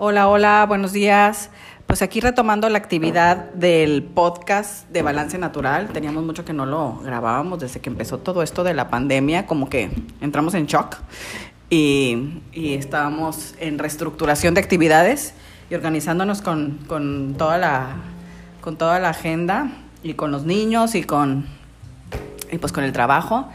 Hola, hola, buenos días. Pues aquí retomando la actividad del podcast de Balance Natural. Teníamos mucho que no lo grabábamos desde que empezó todo esto de la pandemia, como que entramos en shock y, estábamos en reestructuración de actividades y organizándonos con, con, toda la, con toda la agenda y con los niños y con, y pues con el trabajo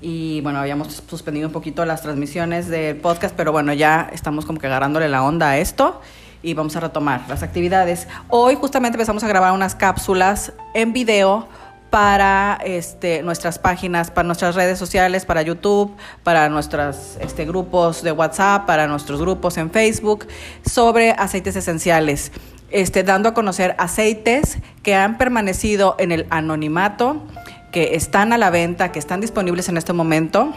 y bueno, habíamos suspendido un poquito las transmisiones del podcast, pero bueno, ya estamos como que agarrándole la onda a esto y vamos a retomar las actividades. Hoy justamente empezamos a grabar unas cápsulas en video para este, nuestras páginas, para nuestras redes sociales, para YouTube, para nuestros este, grupos de WhatsApp, para nuestros grupos en Facebook, sobre aceites esenciales, este, dando a conocer aceites que han permanecido en el anonimato que están a la venta, que están disponibles en este momento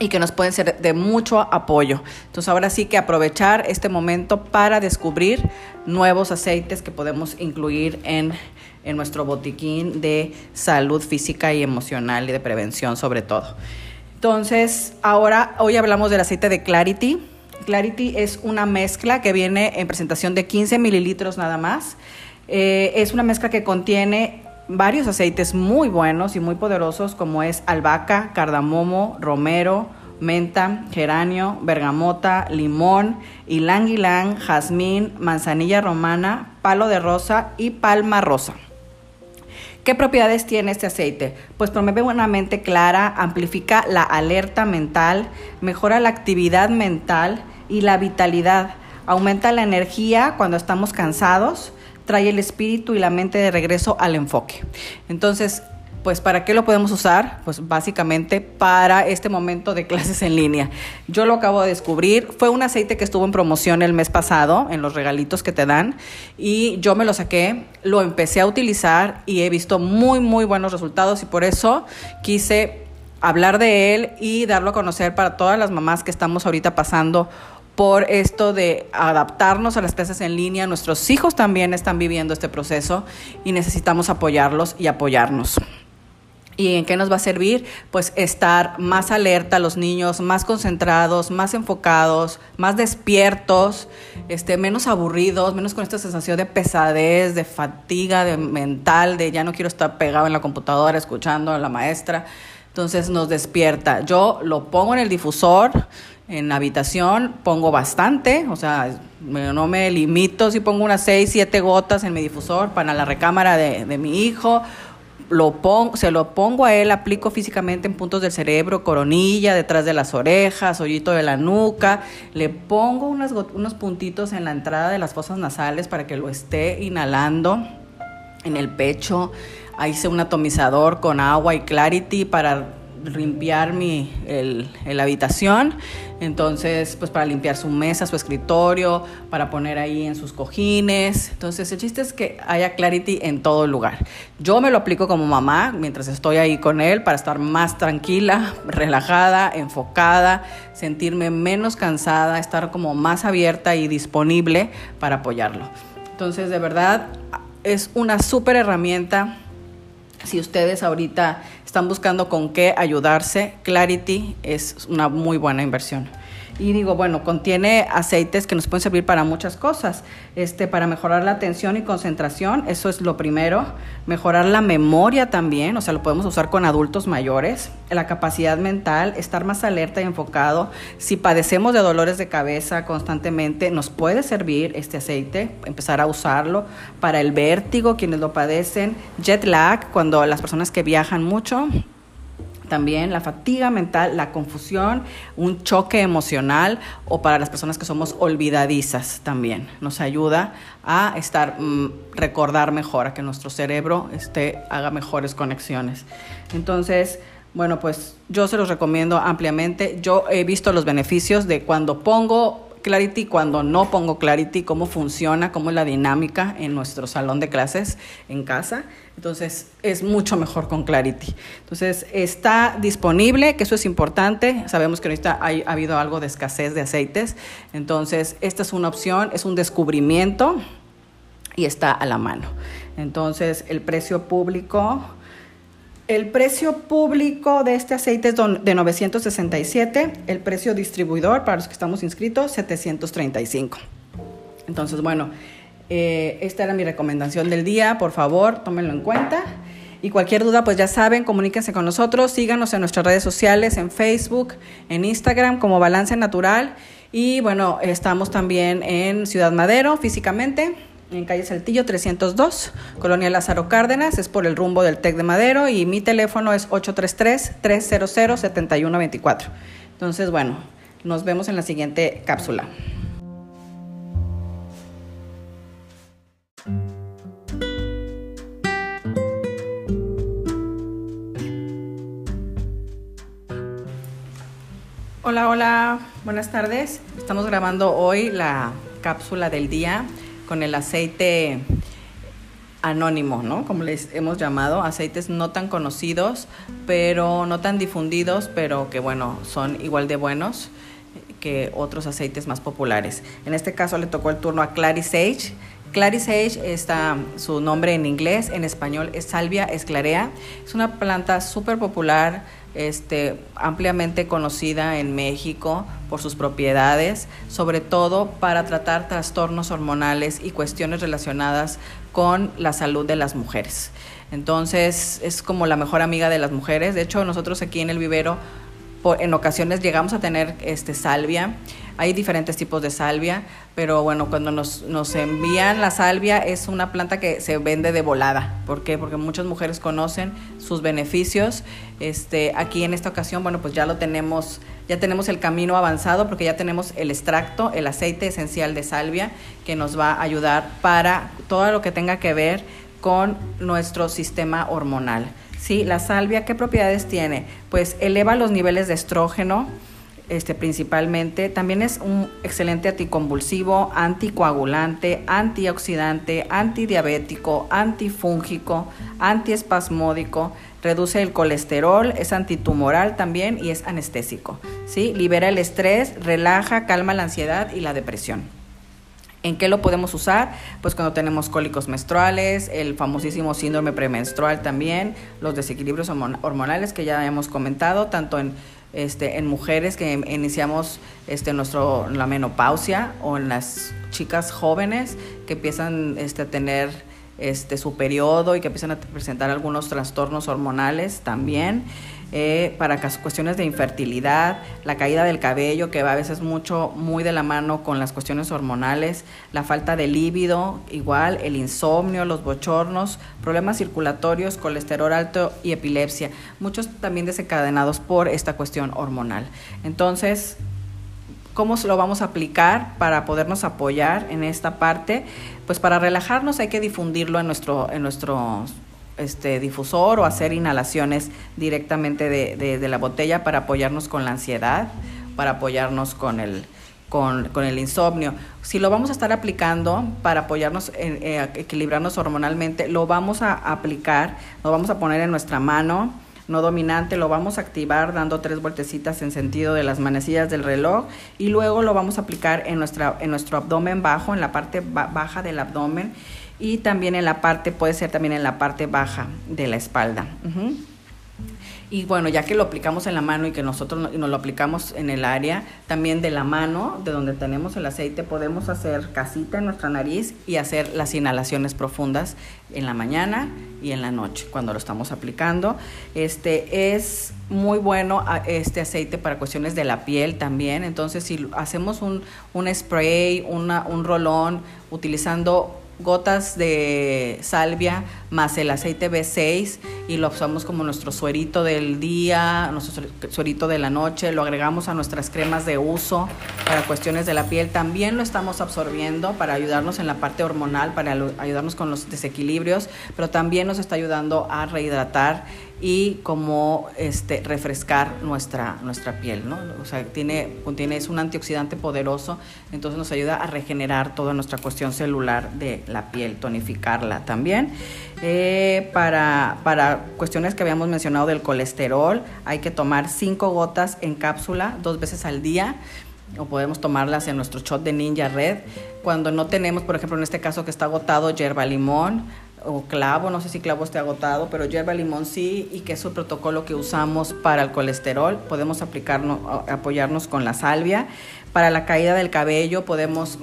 y que nos pueden ser de mucho apoyo. Entonces ahora sí que aprovechar este momento para descubrir nuevos aceites que podemos incluir en, en nuestro botiquín de salud física y emocional y de prevención sobre todo. Entonces ahora hoy hablamos del aceite de Clarity. Clarity es una mezcla que viene en presentación de 15 mililitros nada más. Eh, es una mezcla que contiene varios aceites muy buenos y muy poderosos como es albahaca, cardamomo, romero, menta, geranio, bergamota, limón, ylang ylang, jazmín, manzanilla romana, palo de rosa y palma rosa. ¿Qué propiedades tiene este aceite? Pues promueve una mente clara, amplifica la alerta mental, mejora la actividad mental y la vitalidad, aumenta la energía cuando estamos cansados, trae el espíritu y la mente de regreso al enfoque. Entonces, pues ¿para qué lo podemos usar? Pues básicamente para este momento de clases en línea. Yo lo acabo de descubrir, fue un aceite que estuvo en promoción el mes pasado en los regalitos que te dan y yo me lo saqué, lo empecé a utilizar y he visto muy muy buenos resultados y por eso quise hablar de él y darlo a conocer para todas las mamás que estamos ahorita pasando por esto de adaptarnos a las clases en línea. Nuestros hijos también están viviendo este proceso y necesitamos apoyarlos y apoyarnos. ¿Y en qué nos va a servir? Pues estar más alerta los niños, más concentrados, más enfocados, más despiertos, este, menos aburridos, menos con esta sensación de pesadez, de fatiga de mental, de ya no quiero estar pegado en la computadora escuchando a la maestra. Entonces nos despierta. Yo lo pongo en el difusor, en habitación, pongo bastante, o sea, no me limito si pongo unas 6, 7 gotas en mi difusor para la recámara de, de mi hijo. Lo pongo, se lo pongo a él, aplico físicamente en puntos del cerebro, coronilla, detrás de las orejas, hoyito de la nuca. Le pongo unas, unos puntitos en la entrada de las fosas nasales para que lo esté inhalando en el pecho hice un atomizador con agua y clarity para limpiar mi, el, la habitación. Entonces, pues para limpiar su mesa, su escritorio, para poner ahí en sus cojines. Entonces, el chiste es que haya clarity en todo lugar. Yo me lo aplico como mamá mientras estoy ahí con él para estar más tranquila, relajada, enfocada, sentirme menos cansada, estar como más abierta y disponible para apoyarlo. Entonces, de verdad, es una súper herramienta si ustedes ahorita están buscando con qué ayudarse, Clarity es una muy buena inversión. Y digo, bueno, contiene aceites que nos pueden servir para muchas cosas. Este, para mejorar la atención y concentración, eso es lo primero. Mejorar la memoria también, o sea, lo podemos usar con adultos mayores. La capacidad mental, estar más alerta y enfocado. Si padecemos de dolores de cabeza constantemente, nos puede servir este aceite, empezar a usarlo. Para el vértigo, quienes lo padecen. Jet lag, cuando las personas que viajan mucho, también la fatiga mental, la confusión, un choque emocional o para las personas que somos olvidadizas también. Nos ayuda a estar, mm, recordar mejor, a que nuestro cerebro esté, haga mejores conexiones. Entonces, bueno, pues yo se los recomiendo ampliamente. Yo he visto los beneficios de cuando pongo Clarity cuando no pongo Clarity, cómo funciona, cómo es la dinámica en nuestro salón de clases en casa. Entonces es mucho mejor con Clarity. Entonces está disponible, que eso es importante. Sabemos que ahorita ha habido algo de escasez de aceites. Entonces esta es una opción, es un descubrimiento y está a la mano. Entonces el precio público el precio público de este aceite es de 967, el precio distribuidor para los que estamos inscritos 735. Entonces, bueno, eh, esta era mi recomendación del día. Por favor, tómenlo en cuenta. Y cualquier duda, pues ya saben, comuníquense con nosotros, síganos en nuestras redes sociales, en Facebook, en Instagram como Balance Natural. Y bueno, estamos también en Ciudad Madero físicamente, en calle Saltillo 302, Colonia Lázaro Cárdenas, es por el rumbo del TEC de Madero y mi teléfono es 833-300-7124. Entonces, bueno, nos vemos en la siguiente cápsula. Hola, hola, buenas tardes. Estamos grabando hoy la cápsula del día con el aceite anónimo, ¿no? Como les hemos llamado, aceites no tan conocidos, pero no tan difundidos, pero que bueno, son igual de buenos que otros aceites más populares. En este caso le tocó el turno a Clary Sage. Clary Sage está su nombre en inglés, en español es Salvia esclarea. Es una planta súper popular este, ampliamente conocida en México por sus propiedades, sobre todo para tratar trastornos hormonales y cuestiones relacionadas con la salud de las mujeres. Entonces es como la mejor amiga de las mujeres. De hecho, nosotros aquí en el vivero en ocasiones llegamos a tener este salvia. Hay diferentes tipos de salvia, pero bueno, cuando nos, nos envían la salvia es una planta que se vende de volada. ¿Por qué? Porque muchas mujeres conocen sus beneficios. Este, aquí en esta ocasión, bueno, pues ya lo tenemos, ya tenemos el camino avanzado porque ya tenemos el extracto, el aceite esencial de salvia que nos va a ayudar para todo lo que tenga que ver con nuestro sistema hormonal. ¿Sí? La salvia, ¿qué propiedades tiene? Pues eleva los niveles de estrógeno, este, principalmente. También es un excelente anticonvulsivo, anticoagulante, antioxidante, antidiabético, antifúngico, antiespasmódico, reduce el colesterol, es antitumoral también y es anestésico. ¿sí? Libera el estrés, relaja, calma la ansiedad y la depresión. ¿En qué lo podemos usar? Pues cuando tenemos cólicos menstruales, el famosísimo síndrome premenstrual también, los desequilibrios hormonales que ya hemos comentado, tanto en, este, en mujeres que iniciamos este, nuestro, la menopausia o en las chicas jóvenes que empiezan este, a tener este, su periodo y que empiezan a presentar algunos trastornos hormonales también. Eh, para cuestiones de infertilidad, la caída del cabello, que va a veces mucho, muy de la mano con las cuestiones hormonales, la falta de líbido, igual, el insomnio, los bochornos, problemas circulatorios, colesterol alto y epilepsia, muchos también desencadenados por esta cuestión hormonal. Entonces, ¿Cómo lo vamos a aplicar para podernos apoyar en esta parte? Pues para relajarnos hay que difundirlo en nuestro, en nuestro este, difusor o hacer inhalaciones directamente de, la botella para apoyarnos con la ansiedad, para apoyarnos con el, con, el insomnio. Si lo vamos a estar aplicando para apoyarnos, en, eh, equilibrarnos hormonalmente, lo vamos a aplicar, lo vamos a poner en nuestra mano no dominante, lo vamos a activar dando tres vueltecitas en sentido de las manecillas del reloj y luego lo vamos a aplicar en, nuestra, en nuestro abdomen bajo, en la parte baja del abdomen y también en la parte, puede ser también en la parte baja de la espalda. Y bueno, ya que lo aplicamos en la mano y que nosotros nos lo aplicamos en el área, también de la mano, de donde tenemos el aceite, podemos hacer casita en nuestra nariz y hacer las inhalaciones profundas en la mañana y en la noche cuando lo estamos aplicando. Este es muy bueno este aceite para cuestiones de la piel también. Entonces, si hacemos un, un spray, una, un rolón utilizando gotas de salvia más el aceite B6 y lo usamos como nuestro suerito del día, nuestro suerito de la noche, lo agregamos a nuestras cremas de uso para cuestiones de la piel. También lo estamos absorbiendo para ayudarnos en la parte hormonal, para ayudarnos con los desequilibrios, pero también nos está ayudando a rehidratar y como este, refrescar nuestra, nuestra piel, ¿no? O sea, tiene, contiene, es un antioxidante poderoso, entonces nos ayuda a regenerar toda nuestra cuestión celular de la piel, tonificarla también. Eh, para, para cuestiones que habíamos mencionado del colesterol, hay que tomar cinco gotas en cápsula dos veces al día o podemos tomarlas en nuestro shot de Ninja Red. Cuando no tenemos, por ejemplo, en este caso que está agotado, yerba limón, o clavo, no sé si clavo esté agotado, pero hierba limón sí, y que es el protocolo que usamos para el colesterol. Podemos apoyarnos con la salvia. Para la caída del cabello podemos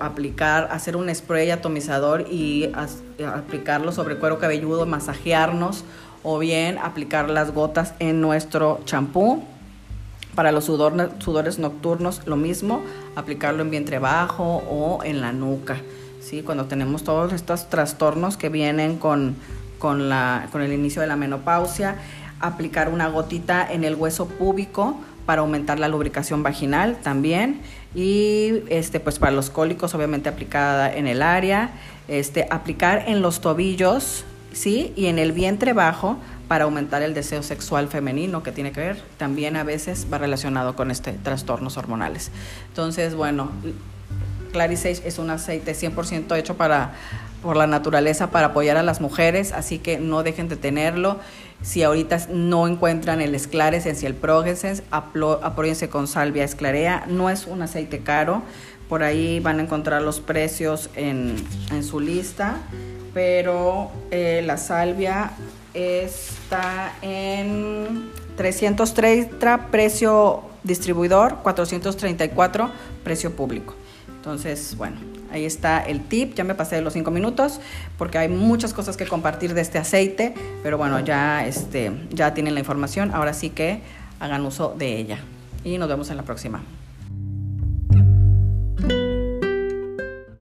aplicar, hacer un spray atomizador y aplicarlo sobre cuero cabelludo, masajearnos o bien aplicar las gotas en nuestro champú. Para los sudores nocturnos lo mismo, aplicarlo en vientre bajo o en la nuca. ¿Sí? Cuando tenemos todos estos trastornos que vienen con, con, la, con el inicio de la menopausia, aplicar una gotita en el hueso púbico para aumentar la lubricación vaginal también y este pues para los cólicos obviamente aplicada en el área este aplicar en los tobillos sí y en el vientre bajo para aumentar el deseo sexual femenino que tiene que ver también a veces va relacionado con este trastornos hormonales entonces bueno Clarisage es un aceite 100% hecho para por la naturaleza para apoyar a las mujeres, así que no dejen de tenerlo. Si ahorita no encuentran el Esclarescence y el Progescence, apóyense con Salvia Esclarea. No es un aceite caro, por ahí van a encontrar los precios en, su lista, pero eh, la salvia está en 330 precio distribuidor, 434 precio público. Entonces, bueno, ahí está el tip. Ya me pasé de los cinco minutos porque hay muchas cosas que compartir de este aceite, pero bueno, ya, este, ya tienen la información. Ahora sí que hagan uso de ella. Y nos vemos en la próxima.